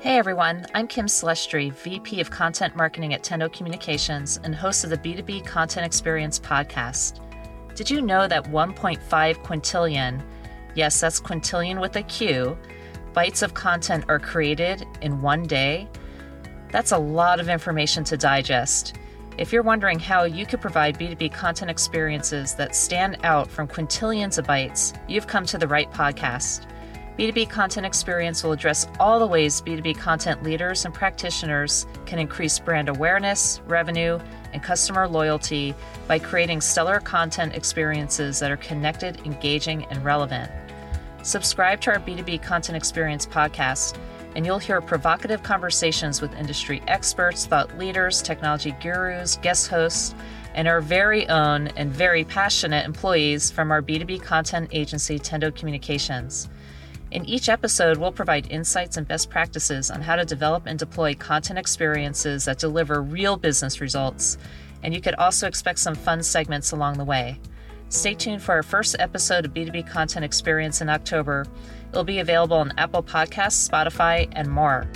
Hey everyone, I'm Kim Celestre, VP of Content Marketing at Tendo Communications and host of the B2B Content Experience podcast. Did you know that 1.5 quintillion, yes, that's quintillion with a Q, bytes of content are created in one day? That's a lot of information to digest. If you're wondering how you could provide B2B content experiences that stand out from quintillions of bytes, you've come to the right podcast. B2B Content Experience will address all the ways B2B content leaders and practitioners can increase brand awareness, revenue, and customer loyalty by creating stellar content experiences that are connected, engaging, and relevant. Subscribe to our B2B Content Experience podcast, and you'll hear provocative conversations with industry experts, thought leaders, technology gurus, guest hosts, and our very own and very passionate employees from our B2B content agency, Tendo Communications. In each episode, we'll provide insights and best practices on how to develop and deploy content experiences that deliver real business results. And you could also expect some fun segments along the way. Stay tuned for our first episode of B2B Content Experience in October. It'll be available on Apple Podcasts, Spotify, and more.